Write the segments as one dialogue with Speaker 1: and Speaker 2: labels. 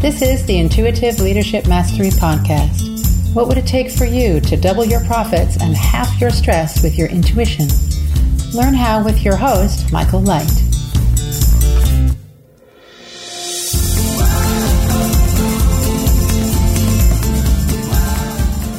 Speaker 1: This is the Intuitive Leadership Mastery Podcast. What would it take for you to double your profits and half your stress with your intuition? Learn how with your host, Michael Light.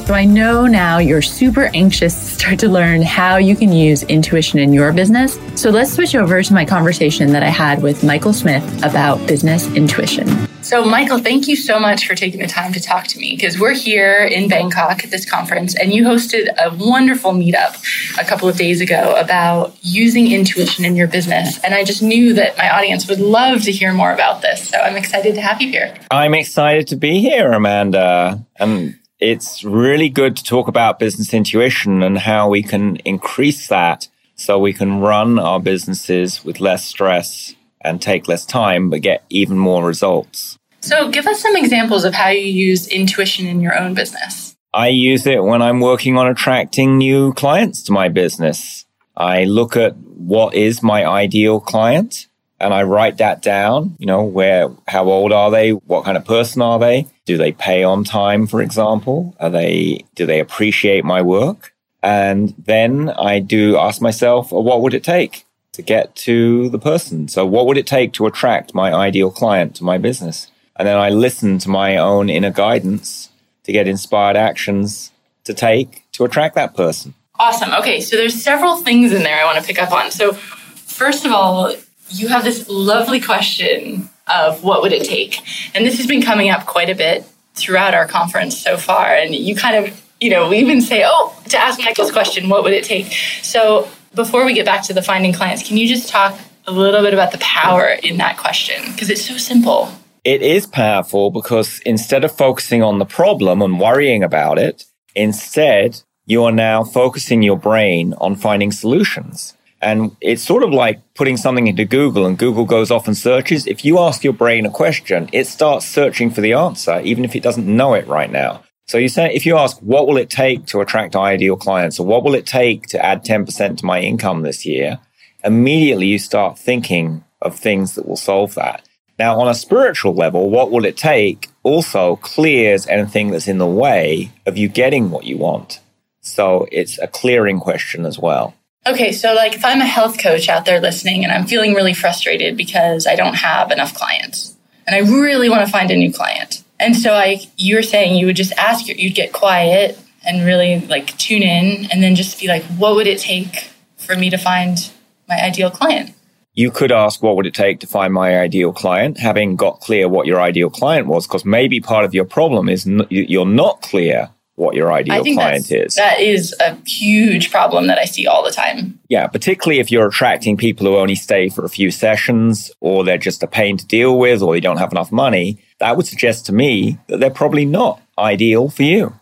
Speaker 2: So I know now you're super anxious to start to learn how you can use intuition in your business. So let's switch over to my conversation that I had with Michael Smith about business intuition. So, Michael, thank you so much for taking the time to talk to me because we're here in Bangkok at this conference and you hosted a wonderful meetup a couple of days ago about using intuition in your business. And I just knew that my audience would love to hear more about this. So, I'm excited to have you here.
Speaker 3: I'm excited to be here, Amanda. And it's really good to talk about business intuition and how we can increase that so we can run our businesses with less stress and take less time, but get even more results.
Speaker 2: So, give us some examples of how you use intuition in your own business.
Speaker 3: I use it when I'm working on attracting new clients to my business. I look at what is my ideal client and I write that down, you know, where, how old are they? What kind of person are they? Do they pay on time, for example? Are they, do they appreciate my work? And then I do ask myself, what would it take to get to the person? So what would it take to attract my ideal client to my business? And then I listen to my own inner guidance to get inspired actions to take to attract that person.
Speaker 2: Awesome. Okay. So there's several things in there I want to pick up on. So first of all, you have this lovely question of what would it take? And this has been coming up quite a bit throughout our conference so far. And you kind of, you know, we even say, oh, to ask Michael's question, what would it take? So before we get back to the finding clients, can you just talk a little bit about the power in that question? Because it's so simple.
Speaker 3: It is powerful because instead of focusing on the problem and worrying about it, instead, you are now focusing your brain on finding solutions. And it's sort of like putting something into Google and Google goes off and searches. If you ask your brain a question, it starts searching for the answer, even if it doesn't know it right now. So you say, if you ask, what will it take to attract ideal clients or what will it take to add 10% to my income this year? Immediately you start thinking of things that will solve that. Now, on a spiritual level, what will it take also clears anything that's in the way of you getting what you want. So it's a clearing question as well.
Speaker 2: Okay, so like if I'm a health coach out there listening and I'm feeling really frustrated because I don't have enough clients and I really want to find a new client. And so I you were saying you would just ask you'd get quiet and really like tune in and then just be like what would it take for me to find my ideal client?
Speaker 3: You could ask what would it take to find my ideal client, having got clear what your ideal client was because maybe part of your problem is n- you're not clear what your ideal client is.
Speaker 2: That is a huge problem that I see all the time.
Speaker 3: Yeah, particularly if you're attracting people who only stay for a few sessions or they're just a pain to deal with or they don't have enough money, that would suggest to me that they're probably not ideal for you.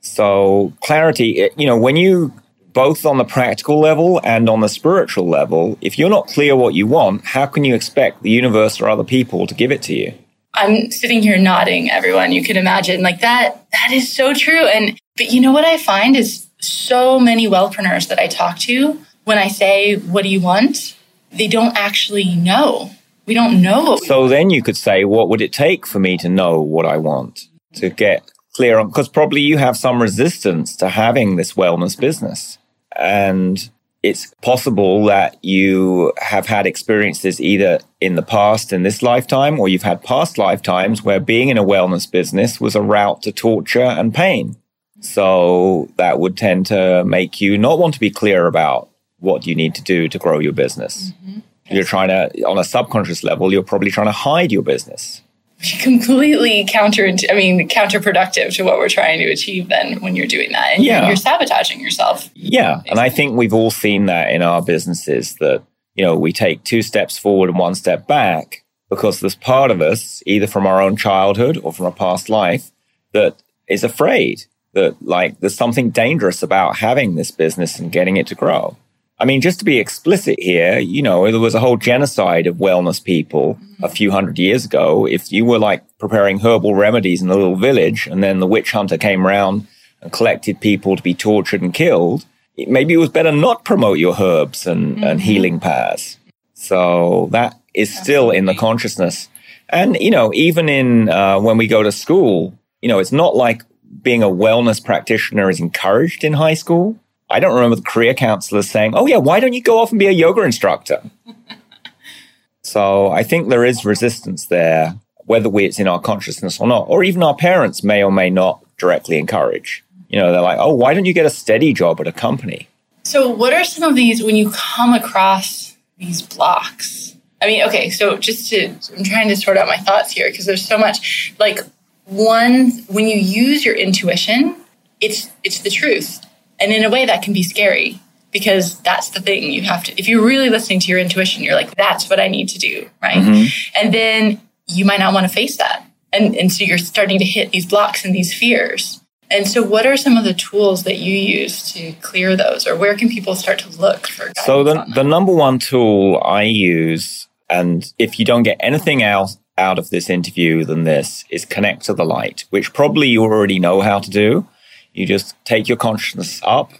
Speaker 3: So, clarity, eh, you know, when you both on the practical level and on the spiritual level, if you're not clear what you want, how can you expect the universe or other people to give it to you?
Speaker 2: I'm sitting here nodding, everyone. You can imagine like that, that is so true. And, but you know what I find is so many wellpreneurs that I talk to, when I say, what do you want? They don't actually know. We don't know.
Speaker 3: what so then you could say, what would it take for me to know what I want to get clear on? Because probably you have some resistance to having this wellness business. And it's possible that you have had experiences either in the past in this lifetime or you've had past lifetimes where being in a wellness business was a route to torture and pain. So that would tend to make you not want to be clear about what you need to do to grow your business. Mm-hmm. You're trying to, on a subconscious level, you're probably trying to hide your business
Speaker 2: completely counter I mean counterproductive to what we're trying to achieve then when you're doing that and yeah. you're, you're sabotaging yourself.
Speaker 3: Yeah, basically. and I think we've all seen that in our businesses that you know we take two steps forward and one step back because there's part of us either from our own childhood or from a past life that is afraid that like there's something dangerous about having this business and getting it to grow. I mean, just to be explicit here, you know, there was a whole genocide of wellness people a few hundred years ago. If you were like preparing herbal remedies in a little village and then the witch hunter came around and collected people to be tortured and killed, maybe it was better not promote your herbs and, mm-hmm. and healing paths. So that is still in the consciousness. And, you know, even in uh, when we go to school, you know, it's not like being a wellness practitioner is encouraged in high school. I don't remember the career counselors saying, oh, yeah, why don't you go off and be a yoga instructor? so I think there is resistance there, whether we, it's in our consciousness or not, or even our parents may or may not directly encourage. You know, they're like, oh, why don't you get a steady job at a company?
Speaker 2: So, what are some of these when you come across these blocks? I mean, okay, so just to, I'm trying to sort out my thoughts here because there's so much. Like, one, when you use your intuition, it's it's the truth, and in a way that can be scary because that's the thing you have to. If you're really listening to your intuition, you're like, that's what I need to do, right? Mm-hmm. And then you might not want to face that, and and so you're starting to hit these blocks and these fears. And so, what are some of the tools that you use to clear those, or where can people start to look for?
Speaker 3: So, the, the number one tool I use, and if you don't get anything else out of this interview than this, is connect to the light, which probably you already know how to do. You just take your consciousness up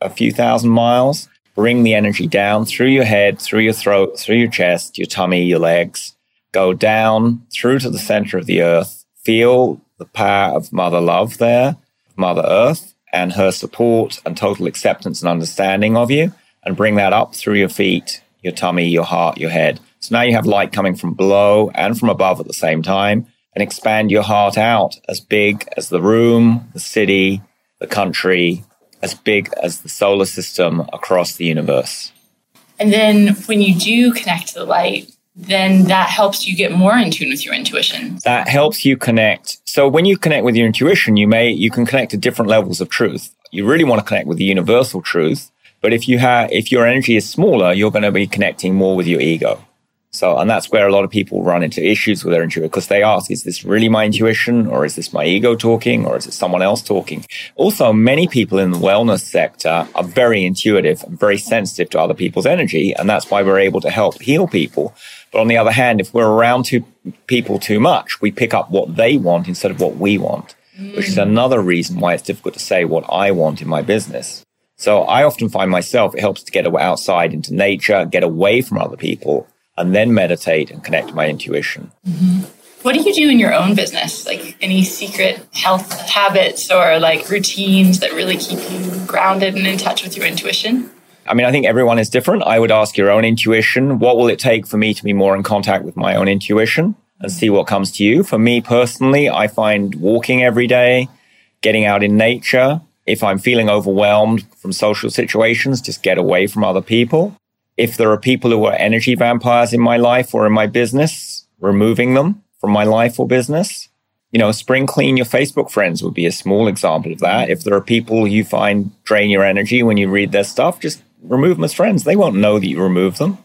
Speaker 3: a few thousand miles, bring the energy down through your head, through your throat, through your chest, your tummy, your legs, go down through to the center of the earth, feel the power of Mother Love there Mother Earth and her support and total acceptance and understanding of you, and bring that up through your feet, your tummy, your heart, your head. So now you have light coming from below and from above at the same time, and expand your heart out as big as the room, the city, the country, as big as the solar system across the universe.
Speaker 2: And then when you do connect to the light, then that helps you get more in tune with your intuition.
Speaker 3: That helps you connect. So when you connect with your intuition, you may you can connect to different levels of truth. You really want to connect with the universal truth, but if you have if your energy is smaller, you're going to be connecting more with your ego. So, and that's where a lot of people run into issues with their intuition because they ask, is this really my intuition or is this my ego talking or is it someone else talking? Also, many people in the wellness sector are very intuitive and very sensitive to other people's energy. And that's why we're able to help heal people but on the other hand, if we're around two people too much, we pick up what they want instead of what we want, mm. which is mm. another reason why it's difficult to say what I want in my business. So I often find myself, it helps to get outside into nature, get away from other people, and then meditate and connect my intuition.
Speaker 2: Mm-hmm. What do you do in your own business? Like any secret health habits or like routines that really keep you grounded and in touch with your intuition?
Speaker 3: I mean, I think everyone is different. I would ask your own intuition. What will it take for me to be more in contact with my own intuition and see what comes to you? For me personally, I find walking every day, getting out in nature. If I'm feeling overwhelmed from social situations, just get away from other people. If there are people who are energy vampires in my life or in my business, removing them from my life or business. You know, spring clean your Facebook friends would be a small example of that. If there are people you find drain your energy when you read their stuff, just remove them as friends. They won't know that you remove them.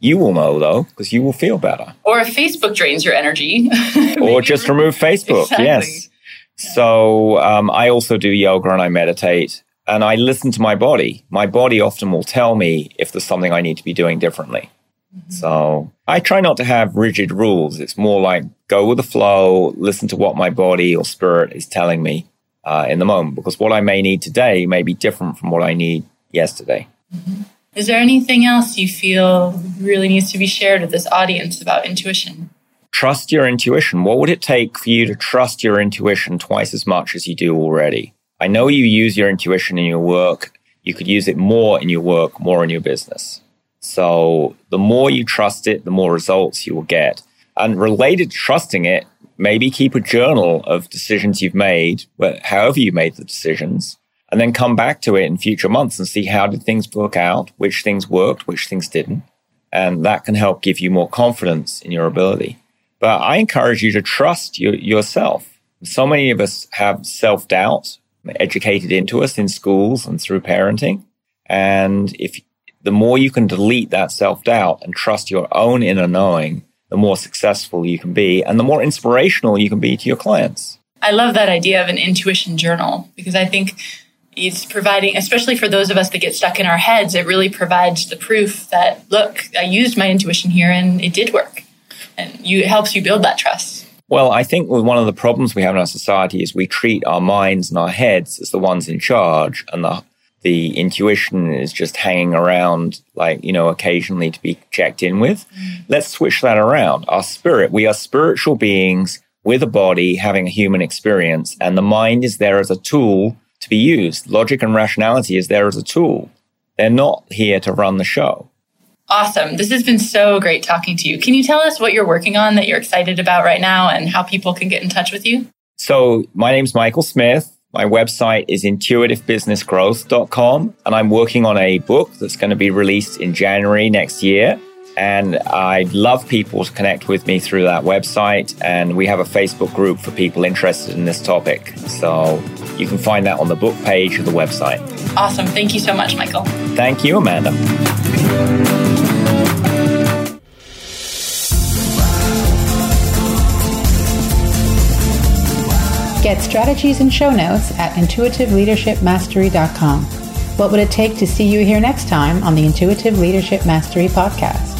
Speaker 3: You will know though, because you will feel better.
Speaker 2: Or if Facebook drains your energy,
Speaker 3: or just remove Facebook. Exactly. Yes. So um, I also do yoga and I meditate and I listen to my body. My body often will tell me if there's something I need to be doing differently. Mm-hmm. So I try not to have rigid rules. It's more like go with the flow, listen to what my body or spirit is telling me uh, in the moment, because what I may need today may be different from what I need yesterday.
Speaker 2: Mm-hmm. Is there anything else you feel really needs to be shared with this audience about intuition?
Speaker 3: Trust your intuition. What would it take for you to trust your intuition twice as much as you do already? I know you use your intuition in your work. You could use it more in your work, more in your business. So the more you trust it, the more results you will get. And related to trusting it, maybe keep a journal of decisions you've made, however you made the decisions, and then come back to it in future months and see how did things work out, which things worked, which things didn't. And that can help give you more confidence in your ability. But I encourage you to trust your, yourself. So many of us have self doubt educated into us in schools and through parenting. And if the more you can delete that self doubt and trust your own inner knowing, the more successful you can be and the more inspirational you can be to your clients.
Speaker 2: I love that idea of an intuition journal because I think it's providing, especially for those of us that get stuck in our heads, it really provides the proof that, look, I used my intuition here and it did work. And you, it helps you build that trust.
Speaker 3: Well, I think one of the problems we have in our society is we treat our minds and our heads as the ones in charge, and the the intuition is just hanging around, like, you know, occasionally to be checked in with. Mm. Let's switch that around. Our spirit, we are spiritual beings with a body having a human experience, and the mind is there as a tool to be used. Logic and rationality is there as a tool. They're not here to run the show.
Speaker 2: Awesome. This has been so great talking to you. Can you tell us what you're working on that you're excited about right now and how people can get in touch with you?
Speaker 3: So, my name's Michael Smith. My website is intuitivebusinessgrowth.com, and I'm working on a book that's going to be released in January next year. And I'd love people to connect with me through that website. And we have a Facebook group for people interested in this topic. So you can find that on the book page of the website.
Speaker 2: Awesome. Thank you so much, Michael.
Speaker 3: Thank you, Amanda.
Speaker 1: Get strategies and show notes at intuitiveleadershipmastery.com. What would it take to see you here next time on the Intuitive Leadership Mastery Podcast?